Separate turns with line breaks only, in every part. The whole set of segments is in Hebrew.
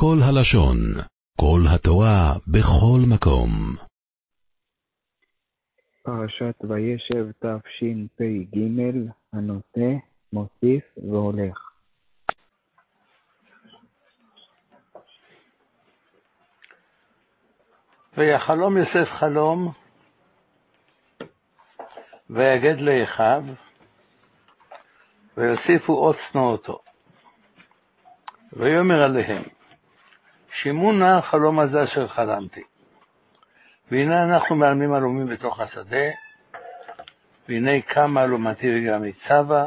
כל הלשון, כל התורה, בכל מקום.
פרשת וישב תשפ"ג, הנושא מוסיף והולך.
ויחלום יוסף חלום, ויגד לאחיו, ויוסיפו עוד שנואותו. ויאמר עליהם, שמעו נא החלום הזה אשר חלמתי. והנה אנחנו מעלמים עלומים בתוך השדה, והנה קמה אלומתי וגם ניצבה,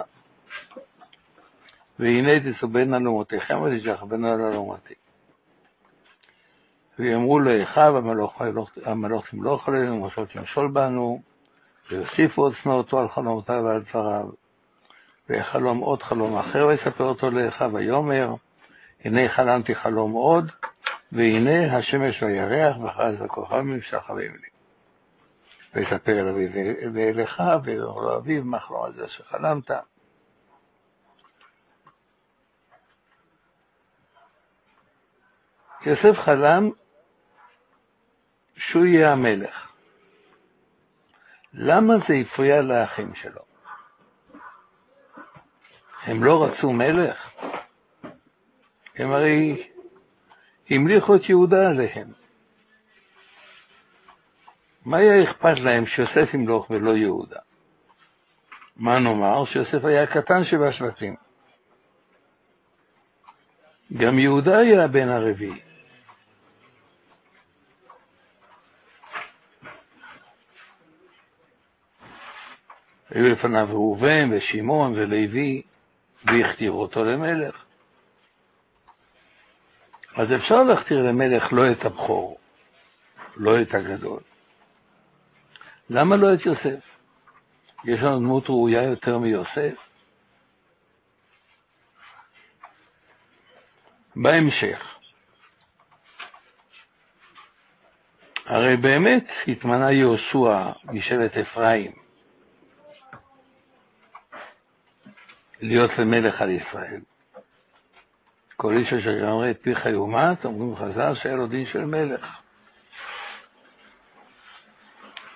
והנה תסובנה אלומותיכם ותשכבנה על אלומתי. ויאמרו לאחיו, המלוכים לא יכולים ומשות למשול בנו, ויוסיפו עוד שנאותו על חלומותיו ועל דבריו. ויחלום עוד חלום אחר, ויספר אותו לאחיו, ויאמר, הנה חלמתי חלום עוד, והנה השמש והירח וחז הכוכבים שחרים לי. ויספר אל אביו ואליך, ויאמר לו אביו, מה חלום הזה שחלמת? יוסף חלם שהוא יהיה המלך. למה זה הפריע לאחים שלו? הם לא רצו מלך? הם הרי המליכו את יהודה עליהם. מה היה אכפת להם שיוסף ימלוך ולא יהודה? מה נאמר? שיוסף היה הקטן שבשבטים. גם יהודה היה הבן הרביעי. היו לפניו ראובן ושמעון ולוי, והכתירו אותו למלך. אז אפשר להכתיר למלך לא את הבכור, לא את הגדול. למה לא את יוסף? יש לנו דמות ראויה יותר מיוסף? בהמשך, הרי באמת התמנה יהושע משבט אפרים להיות למלך על ישראל. כל איש אשר יאמר את פיך יומת, אומרים חז"ל שהיה לו דין של מלך.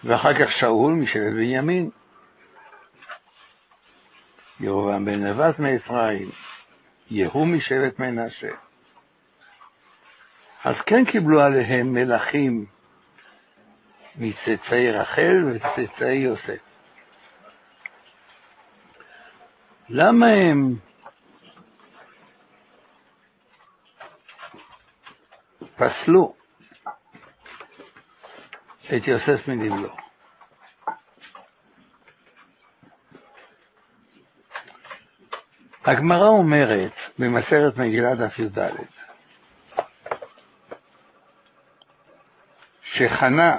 ואחר כך שאול משבט בנימין. ירובעם בן נבט מאפרים, יהוא משבט מנשה. אז כן קיבלו עליהם מלכים מצאצאי רחל וצאצאי יוסף. למה הם פסלו את יוסף מנבלו. הגמרא אומרת במסכת מגילה דף י"ד שחנה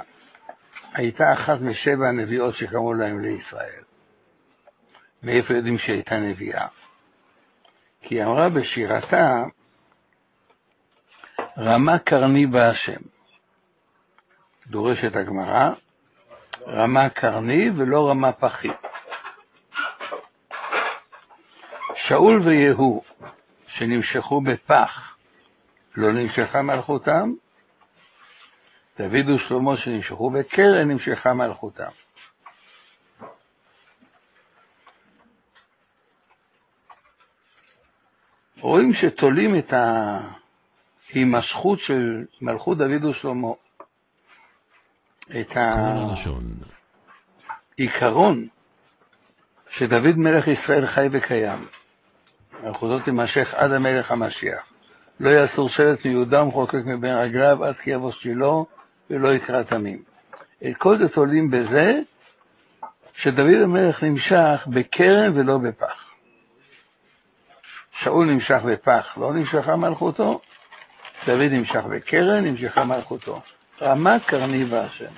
הייתה אחת משבע הנביאות שקראו להם לישראל. מאיפה יודעים שהיא הייתה נביאה? כי היא אמרה בשירתה רמה קרני בהשם. דורשת הגמרא, רמה קרני ולא רמה פחית. שאול ויהוא, שנמשכו בפח, לא נמשכה מלכותם, דוד ושלמה שנמשכו בקרן, נמשכה מלכותם. רואים שתולים את ה... הימשכות של מלכות דוד ושלמה, את העיקרון שדוד מלך ישראל חי וקיים. מלכותו תימשך עד המלך המשיח. לא יאסור שבט מיהודה ומחוקק מבין רגליו עד כי יבוא שילה ולא יקרא תמים. את כל זה תולים בזה שדוד המלך נמשך בקרן ולא בפח. שאול נמשך בפח, לא נמשכה מלכותו, דוד נמשך בקרן, נמשכה מלכותו. רמת קרני והשם.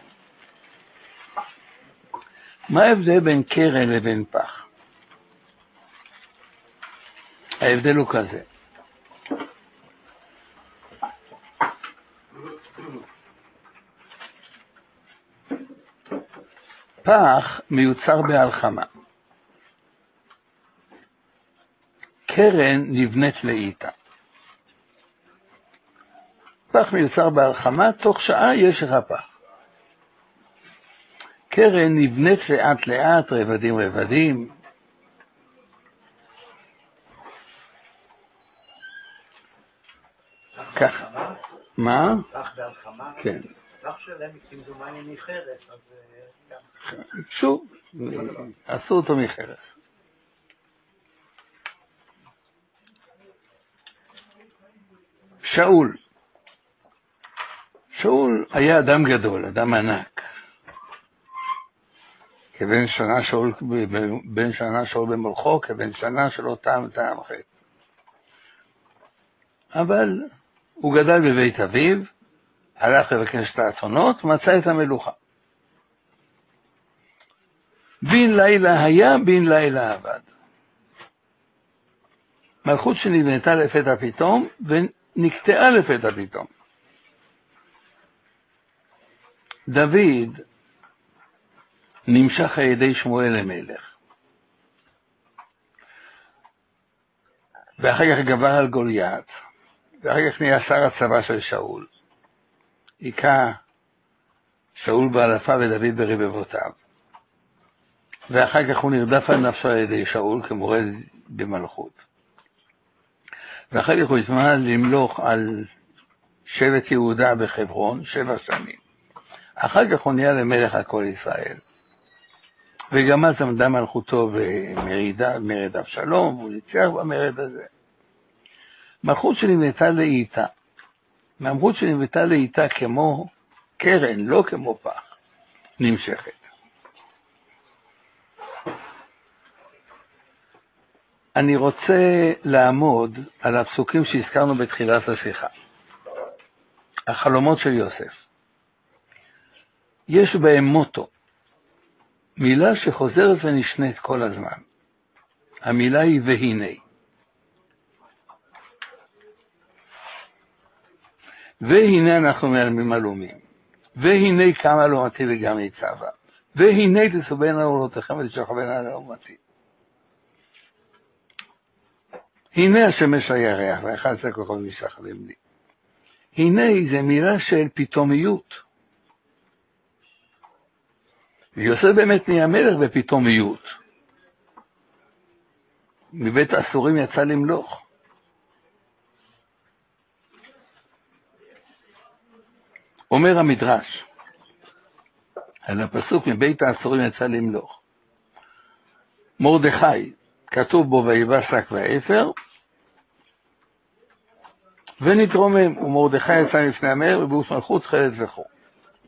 מה ההבדל בין קרן לבין פח? ההבדל הוא כזה. פח מיוצר בהלחמה. קרן נבנית לאיתה. פח מיוצר בהרחמה, תוך שעה יש לך פח. קרן נבנית לאט לאט, רבדים רבדים. ככה. מה?
פח בהלחמה?
כן.
פח שלם כמדומני מחרס, אז... אה, גם.
שוב, עשו אותו מחרס. שאול. שאול היה אדם גדול, אדם ענק. כבן שנה שאול, בן שנה שאול במולכו, כבן שנה שלא טעם טעם חטא. אבל הוא גדל בבית אביו, הלך לבקש את האתונות, מצא את המלוכה. בן לילה היה, בן לילה עבד. מלכות שנבנתה לפתע פתאום, ונקטעה לפתע פתאום. דוד נמשך על ידי שמואל למלך. ואחר כך גבר על גוליית, ואחר כך נהיה שר הצבא של שאול. היכה שאול באלפה ודוד ברבבותיו. ואחר כך הוא נרדף על נפשו על ידי שאול כמורד במלכות. ואחר כך הוא התמנה למלוך על שבט יהודה בחברון שבע שנים. אחר כך הוא נהיה למלך על כל ישראל. וגם אז עמדה מלכותו במרד אבשלום, והוא ניצח במרד הזה. מלכות שנבנתה לאיתה. מלכות שנבנתה לאיתה כמו קרן, לא כמו פח, נמשכת. אני רוצה לעמוד על הפסוקים שהזכרנו בתחילת השיחה. החלומות של יוסף. יש בהם מוטו, מילה שחוזרת ונשנית כל הזמן. המילה היא והנה. והנה אנחנו ממלומים. והנה קמה לעומתי וגם ניצבה. והנה תסובנה אורותיכם ותשכבנה לעומתי. הנה השמש הירח, ואחד עשה כוחות משחרים לי. הנה זה מילה של פתאומיות. ויוסף באמת נהיה מלך בפתאומיות. מבית האסורים יצא למלוך. אומר המדרש, על הפסוק מבית האסורים יצא למלוך. מרדכי, כתוב בו ויבא שק ואפר, ונתרומם, ומרדכי יצא מפני המלך ובאוס מלכות חלד וחור.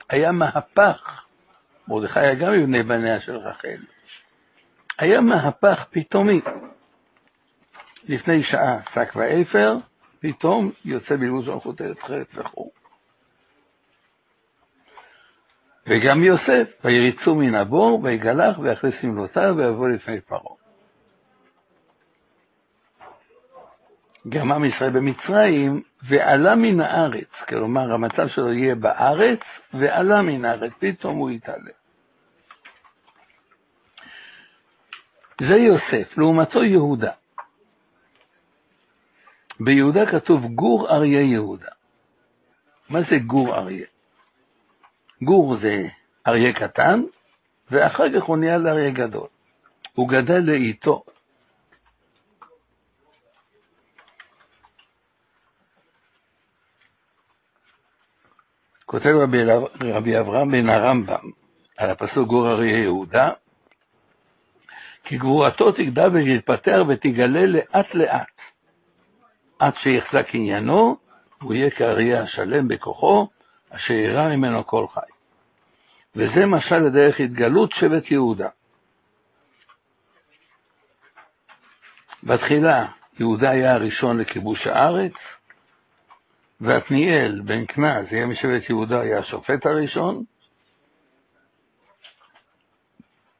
היה מהפך, מרדכי היה גם מבני בניה של רחל. היה מהפך פתאומי. לפני שעה שק ואפר, פתאום יוצא בלבוש מלכות ארץ חלד וחור. וגם יוסף, ויריצו מן הבור, ויגלח, ויכניס סמלותיו, ויבוא לפני פרעה. גם עם ישראל במצרים, ועלה מן הארץ, כלומר המצב שלו יהיה בארץ, ועלה מן הארץ, פתאום הוא יתעלה. זה יוסף, לעומתו יהודה. ביהודה כתוב גור אריה יהודה. מה זה גור אריה? גור זה אריה קטן, ואחר כך הוא נהיה לאריה גדול. הוא גדל לאיתו. כותב רבי, רבי אברהם בן הרמב"ם על הפסוק גור אריה יהודה, כי גבורתו תגדל ותתפתח ותגלה לאט לאט, עד שיחזק עניינו, הוא יהיה כאריה השלם בכוחו, אשר ירא ממנו כל חי. וזה משל לדרך התגלות שבט יהודה. בתחילה יהודה היה הראשון לכיבוש הארץ, ועתניאל בן כנז, יהיה משבט יהודה, היה השופט הראשון,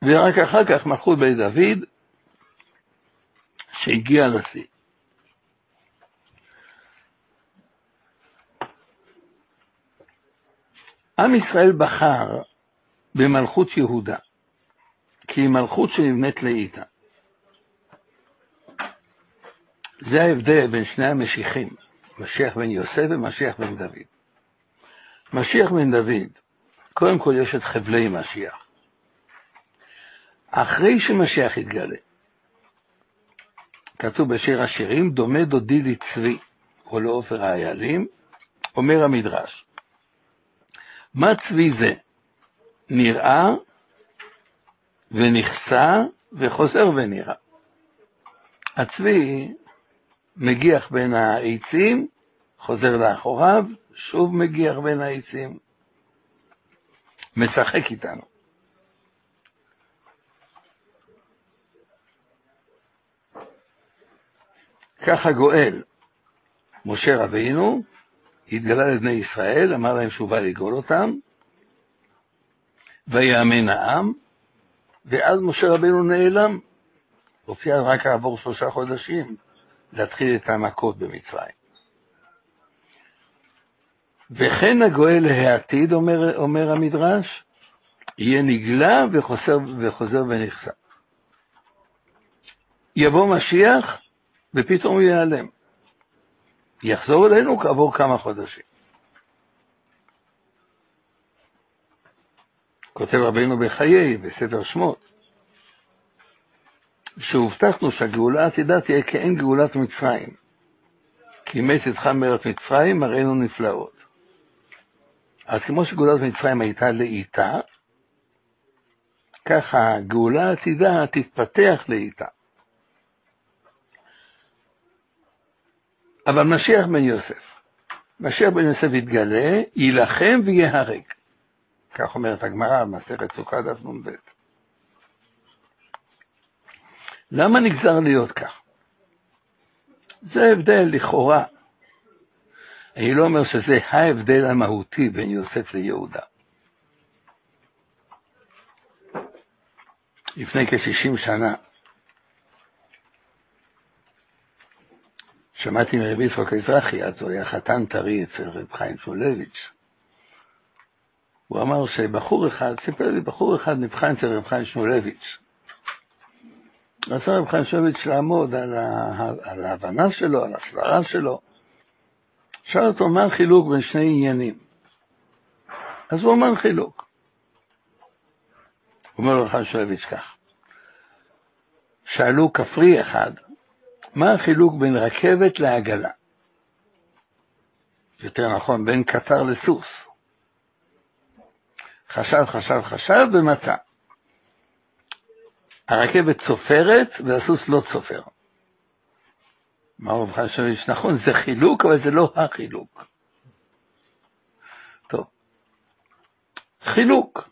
ורק אחר כך מלכות בית דוד, שהגיע לשיא. עם ישראל בחר במלכות יהודה, כי היא מלכות שנבנית לאיתה. זה ההבדל בין שני המשיחים, משיח בן יוסף ומשיח בן דוד. משיח בן דוד, קודם כל יש את חבלי משיח. אחרי שמשיח יתגלה, כתוב בשיר השירים, דומה דודי לצבי או לעופר האיילים, אומר המדרש. מה צבי זה? נראה ונכסה וחוזר ונראה. הצבי מגיח בין העצים, חוזר לאחוריו, שוב מגיח בין העצים, משחק איתנו. ככה גואל, משה רבינו, התגלה לבני ישראל, אמר להם שהוא בא לגאול אותם, ויאמן העם, ואז משה רבינו נעלם, הופיע רק כעבור שלושה חודשים להתחיל את המכות במצרים. וכן הגואל העתיד, אומר, אומר המדרש, יהיה נגלה וחוזר, וחוזר ונחשף. יבוא משיח ופתאום הוא ייעלם. יחזור אלינו כעבור כמה חודשים. כותב רבינו בחיי, בספר שמות, שהובטחנו שהגאולה העתידה תהיה כאין גאולת מצרים. כי מת איתך מארץ מצרים, מראינו נפלאות. אז כמו שגאולת מצרים הייתה לאיטה, ככה הגאולה העתידה תתפתח לאיטה. אבל משיח בן יוסף, משיח בן יוסף יתגלה, יילחם ויהרג. כך אומרת הגמרא במסכת סוכה דף נ"ב. למה נגזר להיות כך? זה הבדל לכאורה. אני לא אומר שזה ההבדל המהותי בין יוסף ליהודה. לפני כ-60 שנה שמעתי מרבי יצחק אזרחי, אז הוא היה חתן טרי אצל רב חיים שולביץ'. הוא אמר שבחור אחד, סיפר לי, בחור אחד נבחן אצל רב חיים שמואלביץ'. רצה רב חיים שמואלביץ' לעמוד על, ה... על ההבנה שלו, על הסברה שלו. שאל אותו מה החילוק בין שני עניינים. אז הוא אמר חילוק. אומר רב חיים שמואלביץ' כך, שאלו כפרי אחד, מה החילוק בין רכבת לעגלה? יותר נכון, בין קטר לסוס. חשב, חשב, חשב ומצא. הרכבת צופרת והסוס לא צופר. אמר רב חשביש, נכון, זה חילוק, אבל זה לא החילוק. טוב, חילוק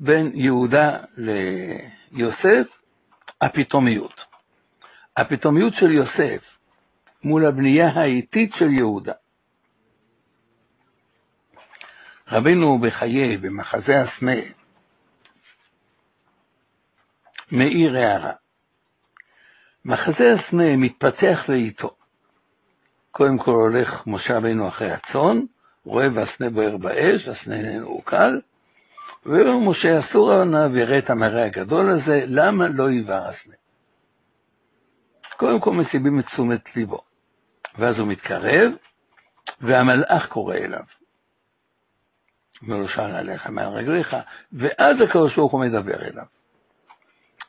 בין יהודה ליוסף, הפתאומיות. הפתאומיות של יוסף מול הבנייה האיטית של יהודה. רבינו בחיי, במחזה הסנה, מאיר הערה. מחזה הסנה מתפתח לאיתו. קודם כל הולך משה רבינו אחרי הצאן, רואה והסנה בוער באש, הסנה איננו קל, ואומר משה אסור עונה ויראה את המראה הגדול הזה, למה לא יבער הסנה? קודם כל מסיבים את תשומת ליבו, ואז הוא מתקרב, והמלאך קורא אליו. שאל עליך מעל רגליך, ואז הקדוש ברוך הוא מדבר אליו.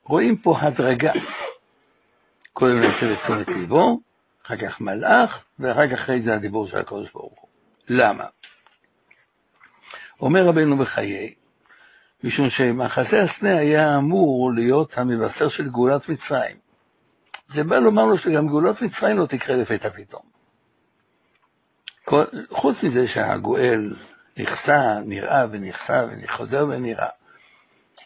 רואים פה הדרגה. קודם נעשה את תשומת ליבו, אחר כך מלאך, ואחר כך אחרי זה הדיבור של הקדוש ברוך הוא. למה? אומר רבנו בחיי, משום שמחזה הסנה היה אמור להיות המבשר של גאולת מצרים. זה בא לומר לו שגם גאולת מצרים לא תקרה לפתע פתאום. חוץ מזה שהגואל נכסה, נראה ונכסה וחוזר ונראה.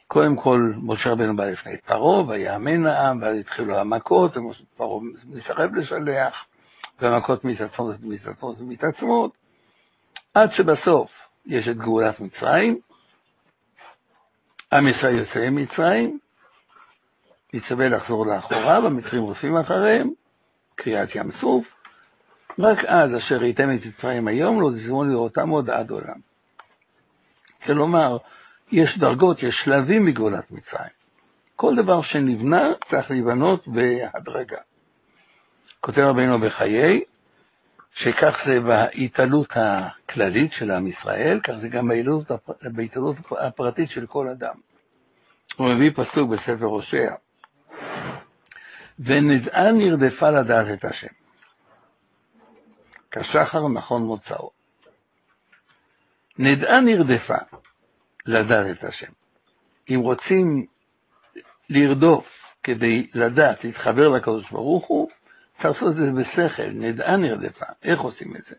קודם כל, משה רבנו בא לפני פרעה, ויאמן העם, ואז התחילו המכות, ופרעה מסרב לשלח, והמכות מתעצמות ומתעצמות ומתעצמות, עד שבסוף יש את גאולת מצרים, עם ישראל יוצא ממצרים, מצווה לחזור לאחוריו, המצרים רודפים אחריהם, קריעת ים סוף, רק אז אשר ראיתם את מצרים היום, לא תזמו לראותם עוד עד עולם. כלומר, יש דרגות, יש שלבים בגאולת מצרים. כל דבר שנבנה צריך להיבנות בהדרגה. כותב רבינו בחיי, שכך זה בהתעלות הכללית של עם ישראל, כך זה גם בהתעלות הפרטית של כל אדם. הוא מביא פסוק בספר הושע, ונדעה נרדפה לדעת את השם. כשחר נכון מוצאו. נדעה נרדפה לדעת את השם. אם רוצים לרדוף כדי לדעת, להתחבר לקדוש ברוך הוא, צריך לעשות את זה בשכל, נדעה נרדפה. איך עושים את זה?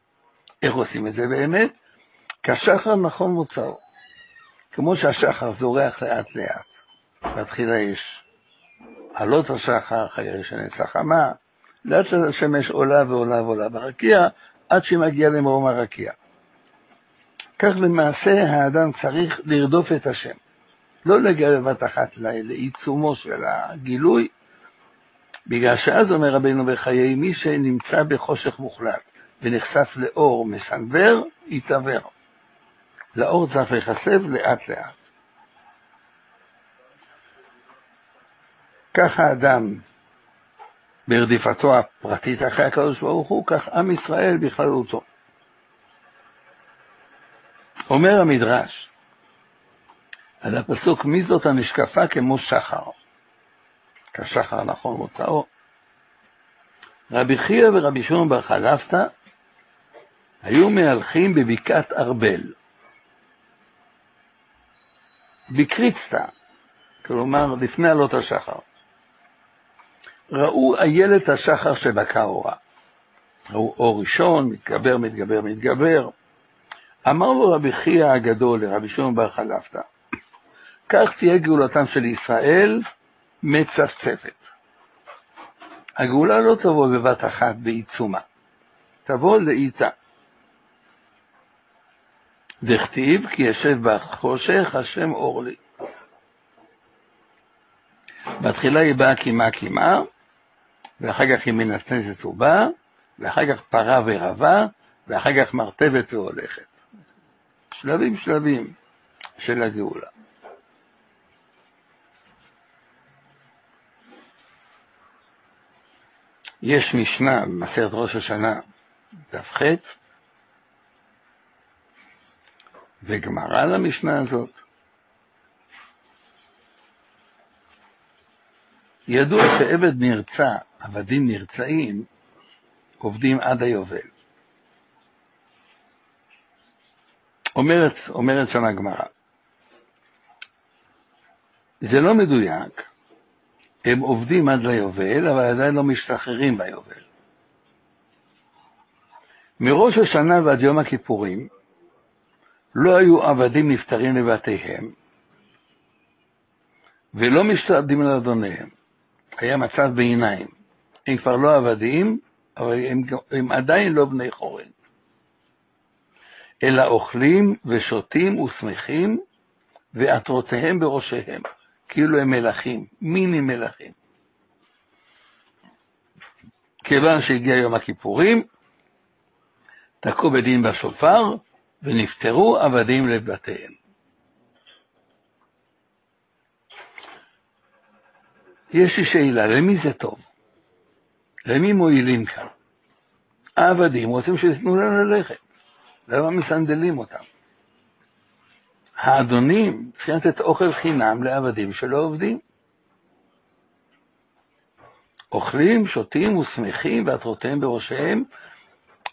איך עושים את זה באמת? כשחר נכון מוצאו. כמו שהשחר זורח לאט לאט. בתחילה יש עלות השחר, אחרי יש הנץ החמה, לאט לאט השמש עולה ועולה ועולה ברקיע, עד שהיא מגיעה למרום הרקיע. כך למעשה האדם צריך לרדוף את השם. לא להגיע בבת אחת לעיצומו של הגילוי, בגלל שאז אומר רבינו בחיי, מי שנמצא בחושך מוחלט ונחשף לאור מסנוור, יתעוור. לאור צריך להיחשף לאט לאט. כך האדם ברדיפתו הפרטית אחרי הקדוש ברוך הוא, כך עם ישראל בכללותו. אומר המדרש על הפסוק, מי זאת הנשקפה כמו שחר? כשחר נכון מוצאו. רבי חייא ורבי שמעון בר חלפתא היו מהלכים בבקעת ארבל. בקריצתא, כלומר לפני עלות השחר. ראו איילת השחר שבקע אורה. ראו אור ראשון, מתגבר, מתגבר, מתגבר. אמר לו רבי חייא הגדול לרבי שמעון בר חלפתא, כך תהיה גאולתם של ישראל מצפצפת. הגאולה לא תבוא בבת אחת בעיצומה, תבוא לאיתה. דכתיב כי ישב בחושך השם אור לי. בתחילה היא באה קימה קימה, ואחר כך היא מנצנצת ובאה, ואחר כך פרה ורבה, ואחר כך מרתבת והולכת. שלבים שלבים של הגאולה. יש משנה במסכת ראש השנה, דף ח', וגמרא למשנה הזאת. ידוע שעבד נרצע, עבדים נרצעים, עובדים עד היובל. אומרת, אומרת שם הגמרא, זה לא מדויק, הם עובדים עד ליובל, אבל עדיין לא משתחררים ביובל. מראש השנה ועד יום הכיפורים לא היו עבדים נפטרים לבתיהם ולא משתעבדים על אדוניהם. היה מצב ביניים. הם כבר לא עבדים, אבל הם, הם עדיין לא בני חורין. אלא אוכלים ושותים ושמחים, ועטרותיהם בראשיהם. כאילו הם מלכים, מיני מלכים. כיוון שהגיע יום הכיפורים, תקעו בדין בשופר, ונפטרו עבדים לבתיהם. יש לי שאלה, למי זה טוב? למי מועילים כאן? העבדים רוצים שיתנו להם ללכת, למה מסנדלים אותם? האדונים צריכים לתת אוכל חינם לעבדים שלא עובדים. אוכלים, שותים ושמחים ועטרותיהם בראשיהם.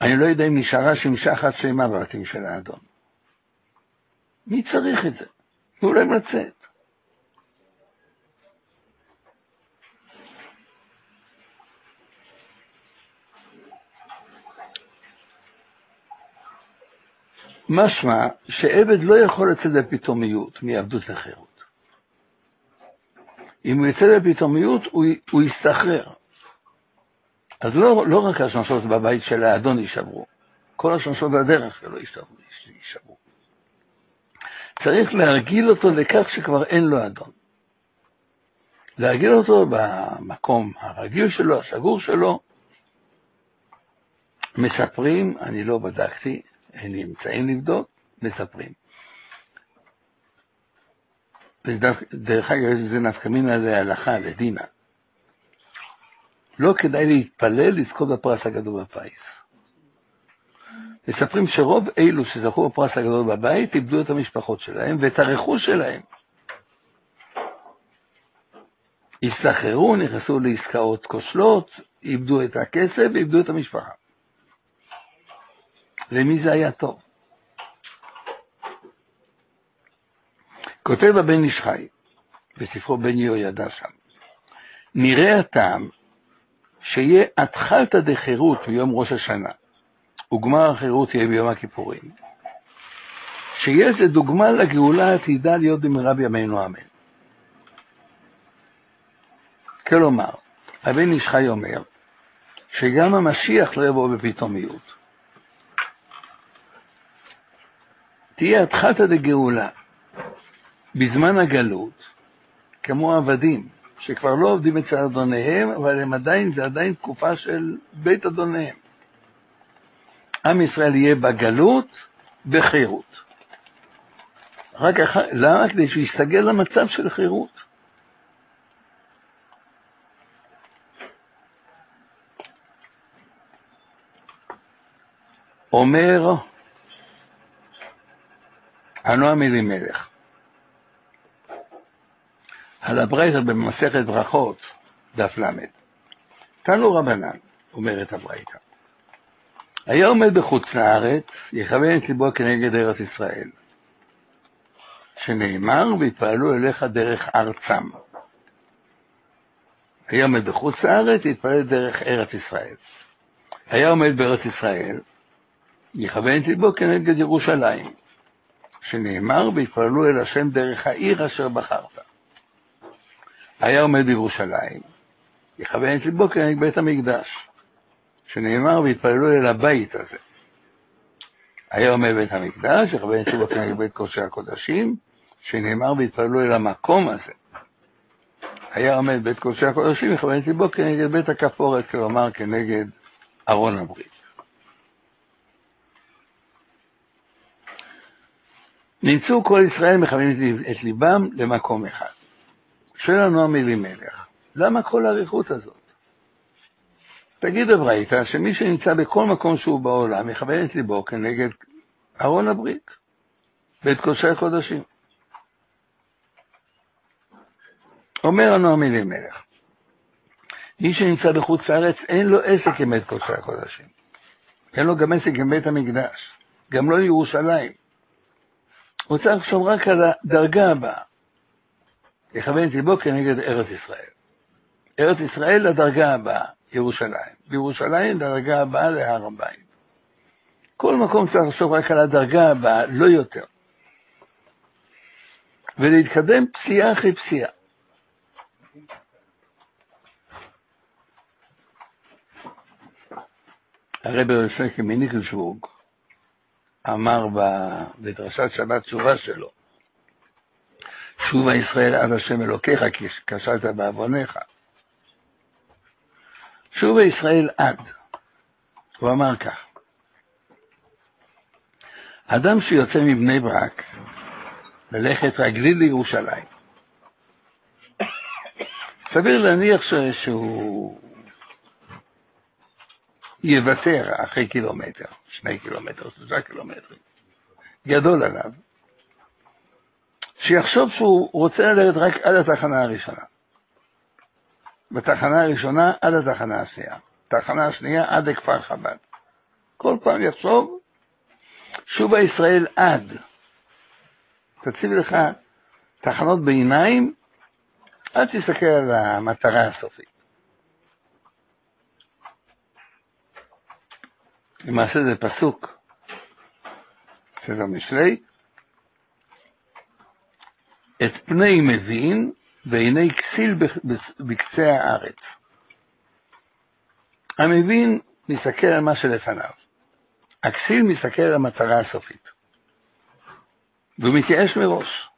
אני לא יודע אם נשארה שמשה אחת שלמה בבתים של האדון. מי צריך את זה? תנו להם לצאת. משמע שעבד לא יכול לצאת בפתאומיות מעבדות לחירות. אם הוא יצא בפתאומיות, הוא, הוא יסתחרר. אז לא, לא רק השמשות בבית של האדון יישברו, כל השמשות בדרך שלו יישברו. צריך להרגיל אותו לכך שכבר אין לו אדון. להרגיל אותו במקום הרגיל שלו, הסגור שלו. מספרים, אני לא בדקתי, אין לי אמצעים לבדוק, מספרים. דרך אגב, זה נפקא מינה להלכה, לדינה. לא כדאי להתפלל לזכות בפרס הגדול בפיס. מספרים שרוב אלו שזכו בפרס הגדול בבית איבדו את המשפחות שלהם ואת הרכוש שלהם. הסתחררו, נכנסו לעסקאות כושלות, איבדו את הכסף ואיבדו את המשפחה. למי זה היה טוב? כותב הבן איש חי בספרו בן יהוידע שם, נראה הטעם שיהיה התחלתא דחירות מיום ראש השנה, וגמר החירות יהיה ביום הכיפורים, שיהיה זה דוגמה לגאולה העתידה להיות במהרה בימינו אמן. כלומר, הבן איש חי אומר שגם המשיח לא יבוא בפתאומיות. תהיה התחלתא דגאולה בזמן הגלות, כמו עבדים, שכבר לא עובדים אצל אדוניהם, אבל הם עדיין, זה עדיין תקופה של בית אדוניהם. עם ישראל יהיה בגלות בחירות. רק אחר, למה? כדי שהוא יסתגל למצב של חירות. אומר הנועם אלימלך, על הברייתא במסכת ברכות, דף ל', תנו רבנן, אומרת הברייתא, היה עומד בחוץ לארץ, יכוון את ליבו כנגד ארץ ישראל, שנאמר, והתפעלו אליך דרך ארצם. היה עומד בחוץ לארץ, התפלל דרך ארץ ישראל. היה עומד בארץ ישראל, יכוון את ליבו כנגד ירושלים, שנאמר, והתפללו אל השם דרך העיר אשר בחרת. היה עומד בירושלים, יכוון את ליבו כנגד בית המקדש, שנאמר, והתפללו אל הבית הזה. היה עומד בית המקדש, יכוון את ליבו כנגד בית קודשי הקודשים, שנאמר, והתפללו אל המקום הזה. היה עומד בית קודשי הקודשים, יכוון את ליבו כנגד בית הכפורת, כלומר כנגד ארון הברית. נמצאו כל ישראל מכוונים את ליבם למקום אחד. שואל לנו אלימלך, למה כל האריכות הזאת? תגיד הברייתא שמי שנמצא בכל מקום שהוא בעולם מכוון את ליבו כנגד ארון הברית, בית קודשי הקודשים. אומר לנו אלימלך, מי שנמצא בחוץ לארץ אין לו עסק עם בית קודשי הקודשים. אין לו גם עסק עם בית המקדש, גם לא ירושלים. הוא צריך לחשוב רק על הדרגה הבאה. לכוון את ליבו כנגד ארץ ישראל. ארץ ישראל לדרגה הבאה, ירושלים. וירושלים לדרגה הבאה להר הבית. כל מקום צריך לחשוב רק על הדרגה הבאה, לא יותר. ולהתקדם פסיעה אחרי פסיעה. הרבי רשמי מניקלסבורג אמר בדרשת שבת תשובה שלו, שובה ישראל עד השם אלוקיך, כי כשלת בעווניך. שובה ישראל עד. הוא אמר כך, אדם שיוצא מבני ברק ללכת רגלי לירושלים, סביר להניח שהוא יוותר אחרי קילומטר, שני קילומטר, שלושה קילומטרים, גדול עליו, שיחשוב שהוא רוצה ללכת רק עד התחנה הראשונה. בתחנה הראשונה עד התחנה השנייה, תחנה השנייה עד לכפר חב"ד. כל פעם יחשוב, שובה ישראל עד. תציב לך תחנות ביניים, אל תסתכל על המטרה הסופית. למעשה זה פסוק. ספר משלי, את פני מבין ועיני כסיל בקצה הארץ. המבין מסתכל על מה שלפניו, הכסיל מסתכל על המטרה הסופית, והוא מתייאש מראש.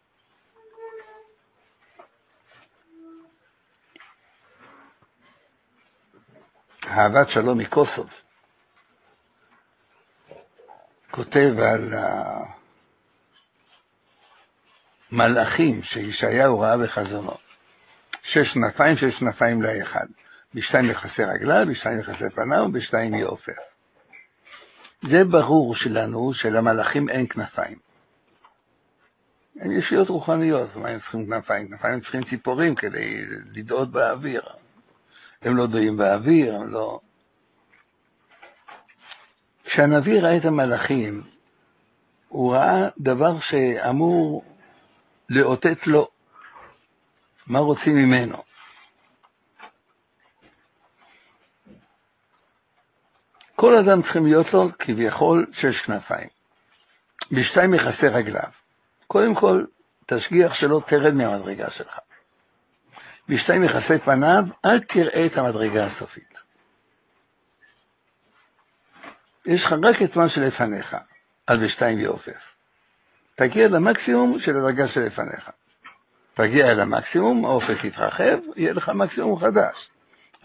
אהבת שלום מקוסוב כותב על המלאכים שישעיהו ראה בחזונו. שש כנפיים, שש כנפיים לאחד. בשתיים מכסה רגליו, בשתיים מכסה פניו, בשתיים יהיה עופר. זה ברור שלנו שלמלאכים אין כנפיים. הם ישויות רוחניות, מה הם צריכים כנפיים? כנפיים צריכים ציפורים כדי לדאות באוויר. הם לא דויים באוויר, הם לא... כשהנביא ראה את המלאכים, הוא ראה דבר שאמור לאותת לו מה רוצים ממנו. כל אדם צריכים להיות לו כביכול שש כנפיים. בשתיים מכסה רגליו. קודם כל, תשגיח שלא תרד מהמדרגה שלך. בשתיים מכסה פניו, אל תראה את המדרגה הסופית. יש לך רק את מה שלפניך, על בשתיים יעופף. תגיע למקסימום של הדרגה שלפניך. תגיע אל המקסימום, האופק יתרחב, יהיה לך מקסימום חדש.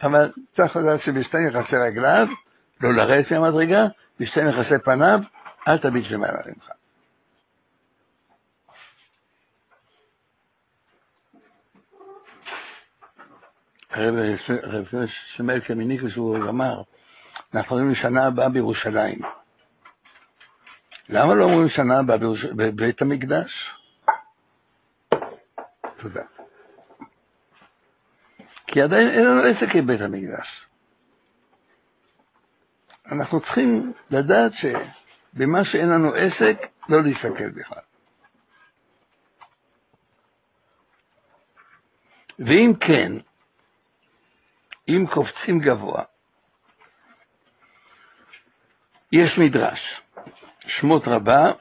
אבל צריך לדעת שבשתיים יחסי רגליו, לא לרדת מהמדרגה, בשתיים יחסי פניו, אל תביט למעלה ממך. הרב שמואל קמיניקוס הוא אמר, אנחנו רואים לשנה הבאה בירושלים. למה לא אומרים שנה הבאה בבית המקדש? תודה. כי עדיין אין לנו עסק עם בית המקדש. אנחנו צריכים לדעת שבמה שאין לנו עסק, לא להסתכל בכלל. ואם כן, אם קופצים גבוה, יש מדרש, שמות רבה,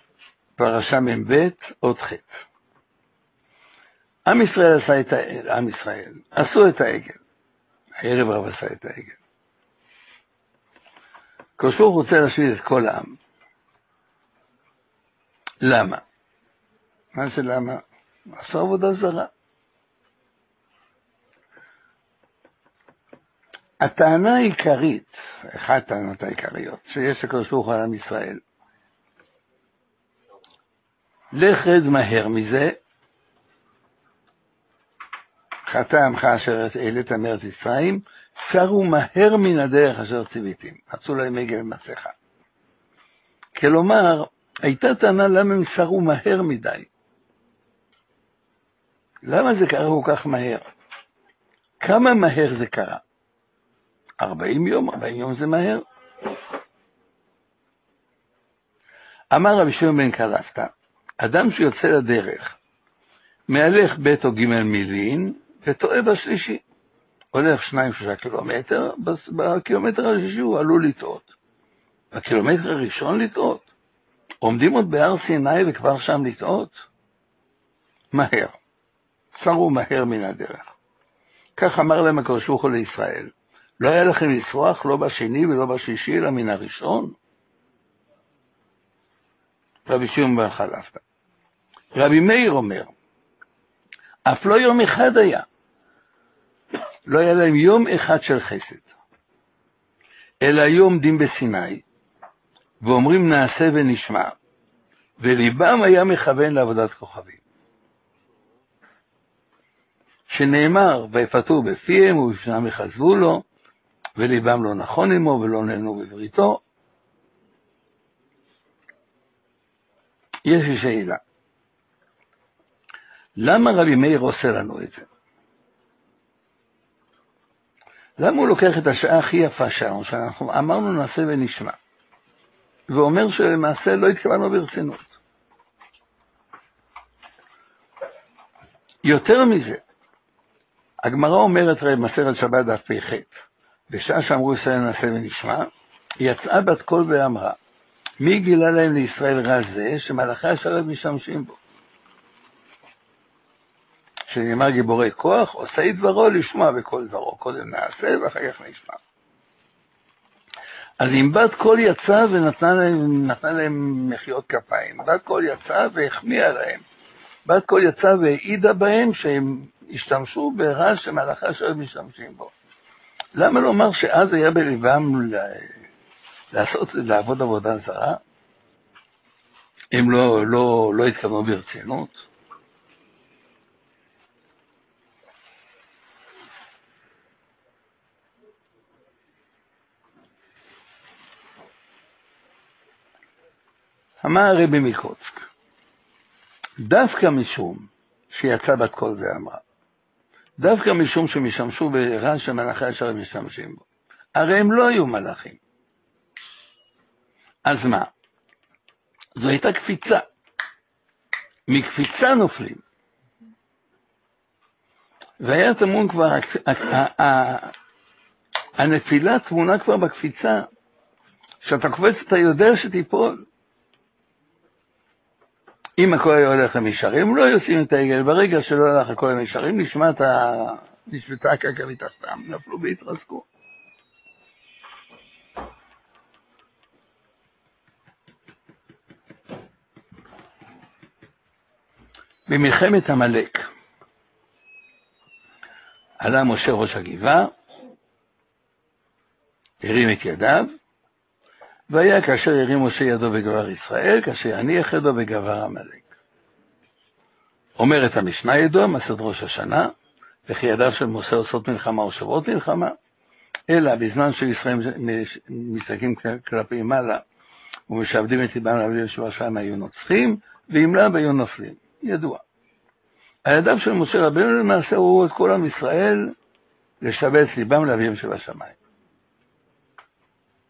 פרשה מ"ב, אות ח'. עם ישראל עשה את העגל, עם ישראל, עשו את העגל. הערב רב עשה את העגל. הוא רוצה להשמיד את כל העם. למה? מה זה למה? עשו עבודה זרה. הטענה העיקרית, אחת הטענות העיקריות, שיש לקדוש ברוך הוא על עם ישראל, לך רד מהר מזה, חטא עמך אשר העלית מארץ מצרים, סרו מהר מן הדרך אשר ציוויתים, עשו להם עגל ומסכה. כלומר, הייתה טענה למה הם סרו מהר מדי. למה זה קרה כל כך מהר? כמה מהר זה קרה? 40 יום, 40 יום זה מהר. אמר רבי שמעון בן קלפתא, אדם שיוצא לדרך, מהלך ב' או ג' מילין, וטועה בשלישי. הולך שניים שלושה קילומטר, בקילומטר השלישי הוא עלול לטעות. בקילומטר הראשון לטעות? עומדים עוד בהר סיני וכבר שם לטעות? מהר. צרו מהר מן הדרך. כך אמר להם הקדוש ברוך הוא לישראל, לא היה לכם לסרוח לא בשני ולא בשלישי, אלא מן הראשון? רבי שמעון בר חלפתא. רבי מאיר אומר, אף לא יום אחד היה. לא היה להם יום אחד של חסד, אלא היו עומדים בסיני, ואומרים נעשה ונשמע, וליבם היה מכוון לעבודת כוכבים. שנאמר, ויפתו בפיהם ובפנם יחזבו לו, וליבם לא נכון עמו ולא נהנו בבריתו. יש לי שאלה. למה רבי מאיר עושה לנו את זה? למה הוא לוקח את השעה הכי יפה שלנו, שאנחנו אמרנו נעשה ונשמע, ואומר שלמעשה לא התכוונו ברצינות? יותר מזה, הגמרא אומרת, ראה, מסרת שבת דף פ"ח, בשעה שאמרו ישראל נעשה ונשמע, יצאה בת קול ואמרה, מי גילה להם לישראל רע זה, שמלאכי השרת משתמשים בו? שנאמר גיבורי כוח, עושה דברו לשמוע בכל דברו. קודם נעשה ואחר כך נשמע. אז אם בת קול יצאה ונתנה להם, להם מחיאות כפיים, בת קול יצאה והחמיאה להם, בת קול יצאה והעידה בהם שהם השתמשו ברז שמלאכי השרת משתמשים בו. למה לומר שאז היה בלבם לעשות, לעבוד עבודה זרה? הם לא, לא, לא התכוונו ברצינות? אמר הרבי מקוצק, דווקא משום שיצא בת קול ואמרה, דווקא משום שהם השתמשו ברעש שמלאכי השרת משתמשים בו, הרי הם לא היו מלאכים. אז מה? זו הייתה קפיצה. מקפיצה נופלים. והיה טמון כבר, הנפילה טמונה כבר בקפיצה. כשאתה קופץ אתה יודע שתיפול. אם הכל היה הולך למישרים, לא יוצאים את העגל. ברגע שלא הלך הכל למישרים, נשמעת, נשמטה הקרקע מתחתם, נפלו והתרסקו. במלחמת עמלק עלה משה ראש הגבעה, הרים את ידיו, והיה כאשר הרים משה ידו בגבר ישראל, כאשר יניח ידו בגבר עמלק. אומרת המשנה ידוע, מסד ראש השנה, וכי ידיו של משה עושות מלחמה או שוברות מלחמה, אלא בזמן שישראל מסתכלים כלפי מעלה ומשעבדים את ליבם להביא ישוע שם היו נוצחים, ואם לאו היו נופלים. ידוע. הידיו של משה רבנו למעשה הורו את כל עם ישראל לשבץ ליבם לאביהם שבשמיים.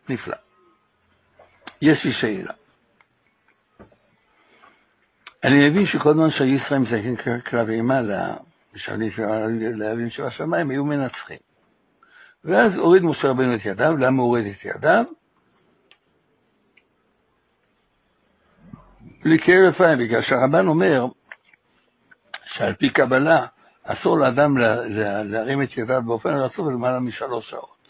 נפלא. יש לי שאלה. אני מבין שכל זמן שהיו ישראל מסתכלים כלפי אימה לאביהם שבשמיים, היו מנצחים. ואז הוריד משה רבנו את ידיו, למה הוא הוריד את ידיו? לקרב עין, בגלל שהרבן אומר שעל פי קבלה אסור לאדם להרים את ידיו באופן רצוף למעלה משלוש שעות.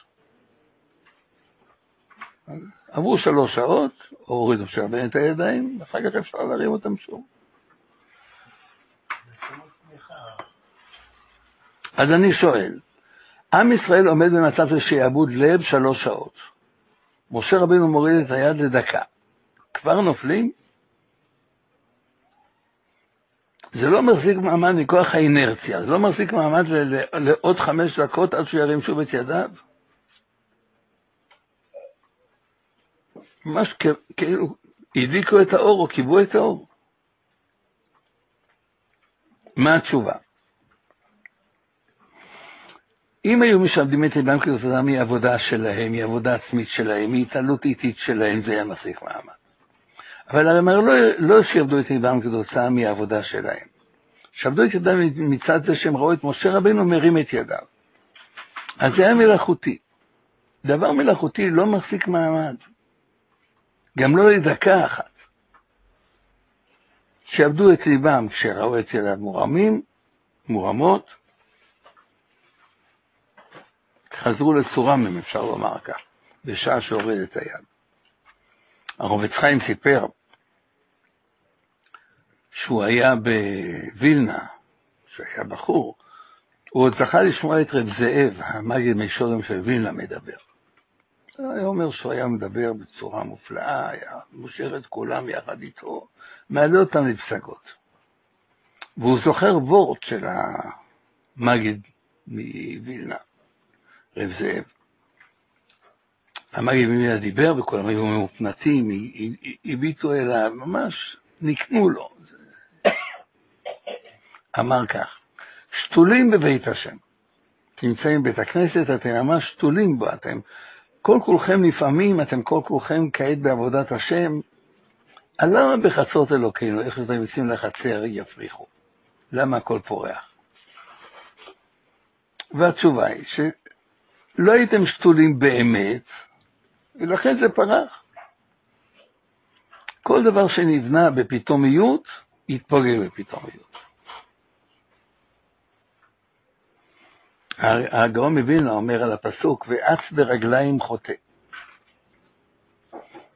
עברו שלוש שעות, הורידו שרבן את הידיים, ואחר כך אפשר להרים אותם שוב. אז אני שואל, עם ישראל עומד במצב של שעבוד לב שלוש שעות. משה רבינו מוריד את היד לדקה. כבר נופלים? זה לא מחזיק מעמד מכוח האינרציה, זה לא מחזיק מעמד לעוד חמש דקות עד שהוא ירים שוב את ידיו. ממש כאילו הדליקו את האור או קיבו את האור. מה התשובה? אם היו משעבדים את ידם כתוצאה מעבודה שלהם, מעבודה עצמית שלהם, מהתעלות איטית שלהם, זה היה מחזיק מעמד. אבל הרמר לא, לא שיעבדו את ידם כתוצאה מהעבודה שלהם. שעבדו את ידם מצד זה שהם ראו את משה רבינו מרים את ידיו. אז זה היה מלאכותי. דבר מלאכותי לא מחזיק מעמד. גם לא לדקה אחת. שעבדו את ליבם כשראו את ידיו מורמים, מורמות, חזרו לצורם, אם אפשר לומר כך, בשעה שהוריד את היד. הרב עץ חיים סיפר שהוא היה בווילנה, שהיה בחור, הוא עוד זכה לשמוע את רב זאב, המגיד מישורים של וילנה, מדבר. היה אומר שהוא היה מדבר בצורה מופלאה, היה מושך את כולם יחד איתו, מעלה אותם לפסגות. והוא זוכר וורט של המגיד מווילנה, רב זאב. המגיד מווילנה דיבר וכולם היו מופנטים, הביטו אליו, ממש נקנו לו. אמר כך, שתולים בבית השם. נמצאים בבית הכנסת, אתם ממש שתולים בו, אתם כל כולכם לפעמים, אתם כל כולכם כעת בעבודת השם, אז למה בחצות אלוקינו, איך שאתם יוצאים לחצר, יפריחו? למה הכל פורח? והתשובה היא שלא הייתם שתולים באמת, ולכן זה פרח. כל דבר שנבנה בפתאומיות, יתפוגג בפתאומיות. הגאון מווילנה אומר על הפסוק, ואץ ברגליים חוטא.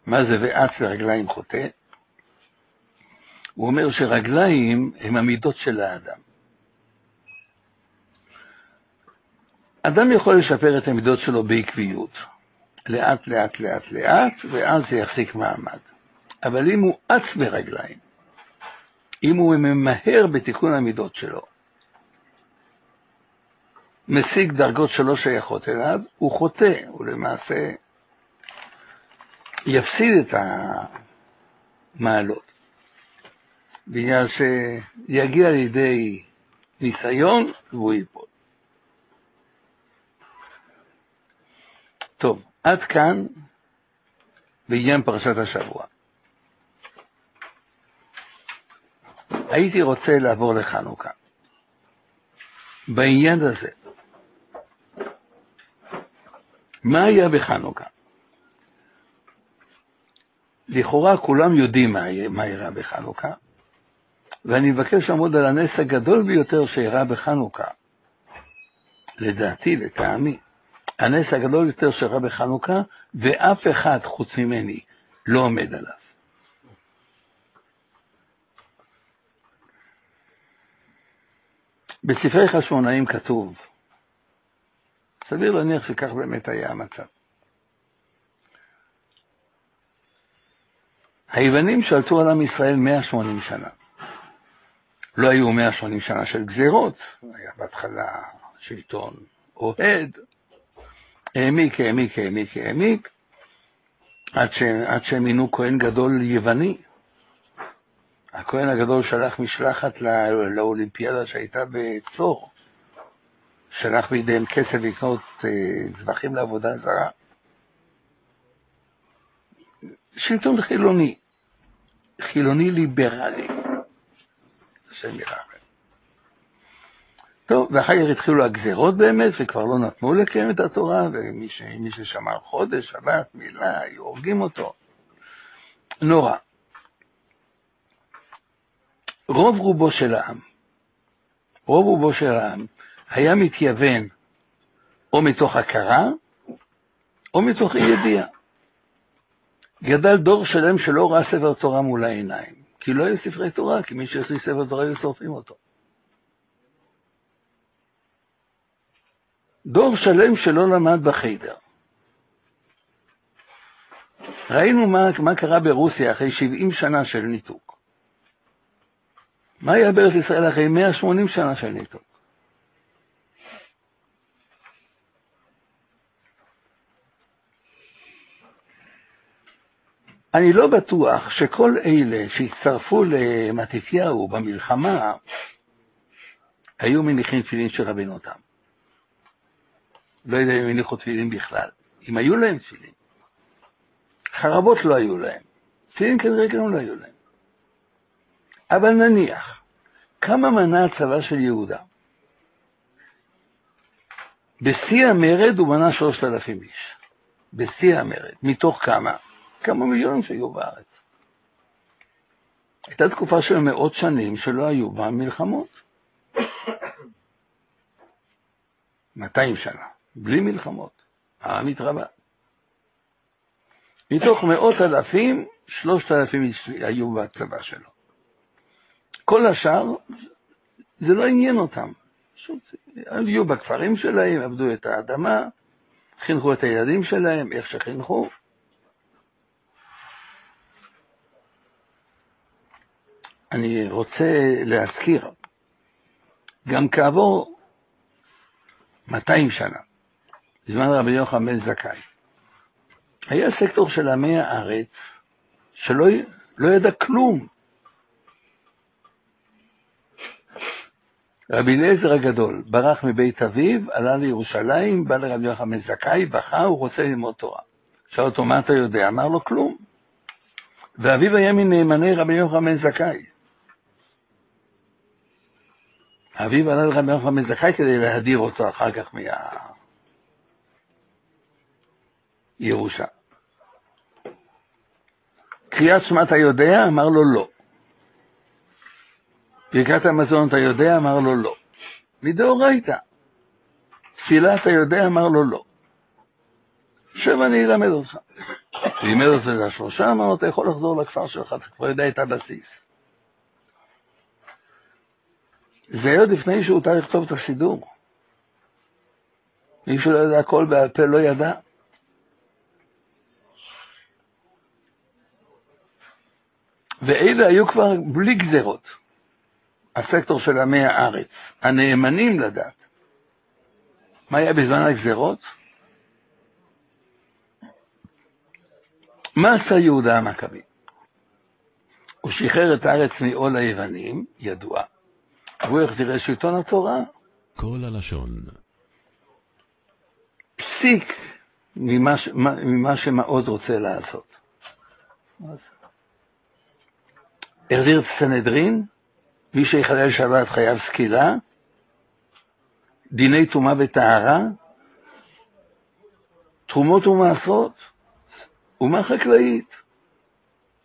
מה זה ואץ ברגליים חוטא? הוא אומר שרגליים הם המידות של האדם. אדם יכול לשפר את המידות שלו בעקביות, לאט לאט לאט לאט, ואז זה יחזיק מעמד. אבל אם הוא אץ ברגליים, אם הוא ממהר בתיקון המידות שלו, משיג דרגות שלא שייכות אליו, הוא חוטא, הוא למעשה יפסיד את, ה... מעלות. בגלל שיגיע לידי ניסיון והוא ייפול. טוב, עד כאן בעניין פרשת השבוע. הייתי רוצה לעבור לחנוכה. בעניין הזה, מה היה בחנוכה? לכאורה כולם יודעים מה אירע בחנוכה, ואני מבקש לעמוד על הנס הגדול ביותר שאירע בחנוכה. לדעתי, לטעמי, הנס הגדול יותר שאירע בחנוכה, ואף אחד חוץ ממני לא עומד עליו. בספרי חשמונאים כתוב, סביר להניח שכך באמת היה המצב. היוונים שלטו על עם ישראל 180 שנה. לא היו 180 שנה של גזירות, היה בהתחלה שלטון אוהד, העמיק, העמיק, העמיק, העמיק, עד, ש... עד שהם מינו כהן גדול יווני. הכהן הגדול שלח משלחת לא... לאולימפיאדה שהייתה בצור, שלח בידיהם כסף לקנות אה, זבחים לעבודה זרה. שלטון חילוני, חילוני ליברלי, השם ירחם. טוב, ואחר כך התחילו הגזירות באמת, וכבר לא נתנו לקיים את התורה, ומי ש... ששמר חודש, שבת, מילה, היו הורגים אותו. נורא. רוב רובו של העם, רוב רובו של העם, היה מתייוון או מתוך הכרה, או מתוך אי-ידיעה. גדל דור שלם שלא ראה ספר תורה מול העיניים, כי לא היו ספרי תורה, כי מי לי ספר תורה היו שורפים אותו. דור שלם שלא למד בחיידר. ראינו מה, מה קרה ברוסיה אחרי 70 שנה של ניתוק. מה היה בארץ ישראל אחרי 180 שנה של ניתוק? אני לא בטוח שכל אלה שהצטרפו למתתיהו במלחמה היו מניחים תפילין של רבינו תם. לא יודע אם הניחו תפילין בכלל, אם היו להם תפילין. חרבות לא היו להם, תפילין כנראה גם לא היו להם. אבל נניח, כמה מנה הצבא של יהודה? בשיא המרד הוא מנה שלושת אלפים איש. בשיא המרד. מתוך כמה? כמה מיליונים שהיו בארץ. הייתה תקופה של מאות שנים שלא היו בה מלחמות. 200 שנה. בלי מלחמות. העם התרבה. מתוך מאות אלפים, שלושת אלפים היו בצבא שלו. כל השאר, זה לא עניין אותם. פשוט היו בכפרים שלהם, עבדו את האדמה, חינכו את הילדים שלהם, איך שחינכו. אני רוצה להזכיר, גם כעבור 200 שנה, בזמן רבי יוחנן בן זכאי. היה סקטור של עמי הארץ שלא לא ידע כלום. רבי אליעזר הגדול ברח מבית אביו, עלה לירושלים, בא לרבי יוחנן בן זכאי, בכה, הוא רוצה ללמוד תורה. שאל אותו, מה אתה יודע? אמר לו, כלום. ואביו היה מנאמני רבי יוחנן בן זכאי. אביו עלה לרבי יוחנן בן זכאי כדי להדיר אותו אחר כך מה... ירושה. קריאת שמע אתה יודע? אמר לו לא. ברכת המזון אתה יודע? אמר לו לא. מדאורייתא. תפילה אתה יודע? אמר לו לא. שב אני אלמד אותך. לימד אותו את השלושה, אמר אתה יכול לחזור לכפר שלך, אתה כבר יודע את הבסיס. זה היה עוד לפני שהוא הותר לכתוב את הסידור. מי שלא ידע הכל בעל פה לא ידע. ואלה היו כבר בלי גזרות. הסקטור של עמי הארץ, הנאמנים לדת. מה היה בזמן הגזרות? מה עשה יהודה המכבי? הוא שחרר את הארץ מעול היוונים, ידוע, והוא החזיר את שלטון התורה.
כל הלשון.
פסיק ממה, ממה שמעוז רוצה לעשות. אז החזיר את הסנהדרין, מי שיחלל שבת חייב סקילה, דיני טומאה וטהרה, תרומות ומעשרות, אומה חקלאית.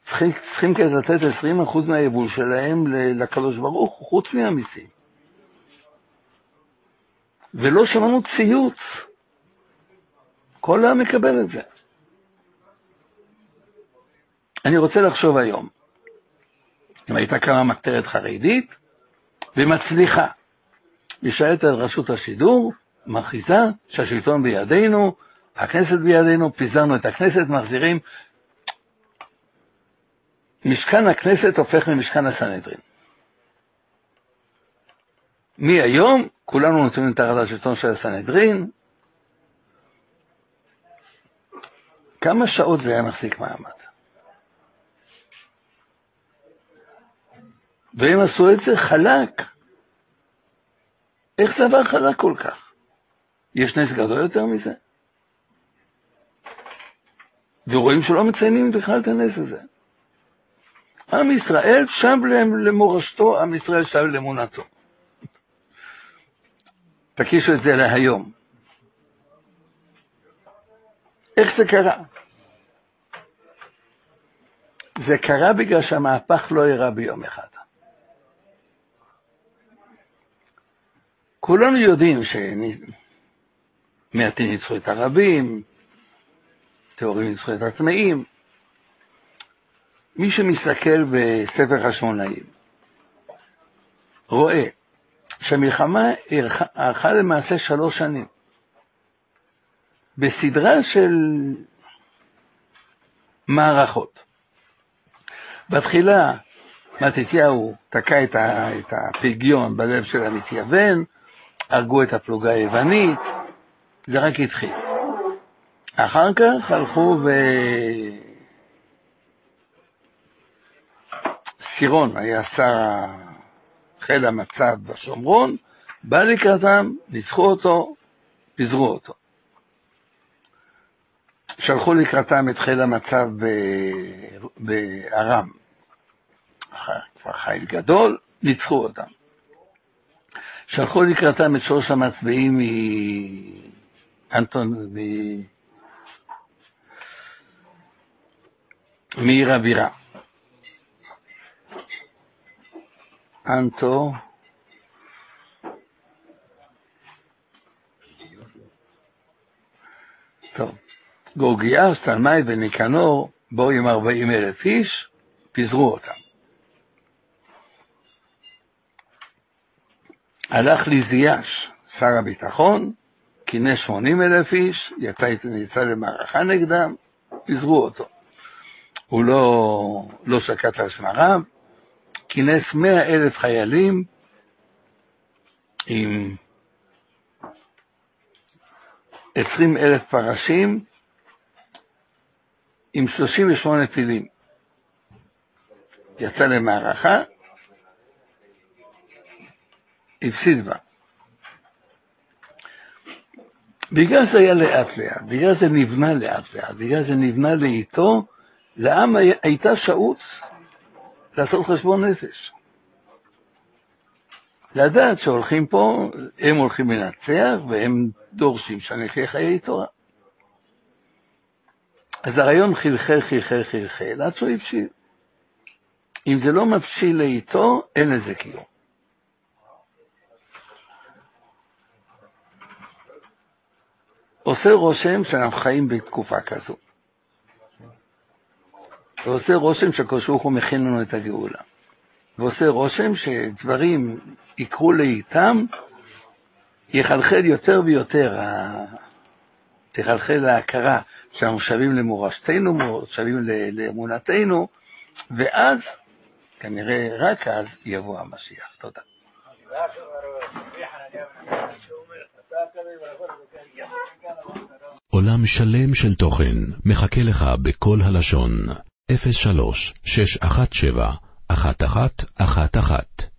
צריכים, צריכים כדי לתת 20% מהיבול שלהם לקדוש ברוך הוא, חוץ מהמיסים. ולא שמענו ציוץ. כל העם מקבל את זה. אני רוצה לחשוב היום, אם הייתה קמה מחתרת חרדית ומצליחה, משתלטת על רשות השידור, מכריזה שהשלטון בידינו, הכנסת בידינו, פיזרנו את הכנסת, מחזירים. משכן הכנסת הופך למשכן הסנהדרין. מהיום כולנו נותנים תחת השלטון של הסנהדרין. כמה שעות זה היה מחזיק מעמד? והם עשו את זה חלק. איך זה עבר חלק כל כך? יש נס גדול יותר מזה? ורואים שלא מציינים בכלל את הנס הזה. עם ישראל שב למורשתו, עם ישראל שב לאמונתו. תקישו את זה להיום. איך זה קרה? זה קרה בגלל שהמהפך לא אירע ביום אחד. כולנו יודעים שמעטים ניצחו את הרבים, טהורים ניצחו את הטמאים. מי שמסתכל בספר חשמונאים רואה שהמלחמה ארכה למעשה שלוש שנים. בסדרה של מערכות. בתחילה מתתיהו תקע את, הפגיון בלב של המתייוון, הרגו את הפלוגה היוונית, זה רק התחיל. אחר כך הלכו ו... סירון היה שר חיל המצב בשומרון, בא לקראתם, ניצחו אותו, פיזרו אותו. שלחו לקראתם את חיל המצב בארם. כבר חיל גדול, ניצחו אותם. שלחו לקראתם את שלוש המצביעים מאנטון, מ... מעיר הבירה. אנטו, טוב, גורגיאס, תלמי וניקנור באו עם ארבעים אלף איש, פיזרו אותם. הלך ליזיאש, שר הביטחון, כינס שמונים אלף איש, יצא, יצא למערכה נגדם, פיזרו אותו. הוא לא, לא שקט על שמריו, כינס מאה אלף חיילים עם עשרים אלף פרשים, עם שלושים ושמונה טילים. יצא למערכה, הפסיד בה. בגלל זה היה לאט לאט, בגלל זה נבנה לאט לאט, בגלל זה נבנה לאיתו, לעם הייתה שעוץ לעשות חשבון נפש. לדעת שהולכים פה, הם הולכים לנצח והם דורשים שנחיה חיי תורה. אז הרעיון חלחל, חלחל, חלחל, עד שהוא הבשיל. אם זה לא מבשיל לאיתו, אין לזה קיום. עושה רושם שאנחנו חיים בתקופה כזו. ועושה רושם שהקדוש ברוך הוא מכין לנו את הגאולה. ועושה רושם שדברים יקרו לאיתם, יחלחל יותר ויותר, תחלחל ההכרה שאנחנו שווים למורשתנו, שווים לאמונתנו, ואז, כנראה רק אז, יבוא המשיח. תודה.
עולם שלם של תוכן מחכה לך בכל הלשון, 03 617 אחת אחת אחת אחת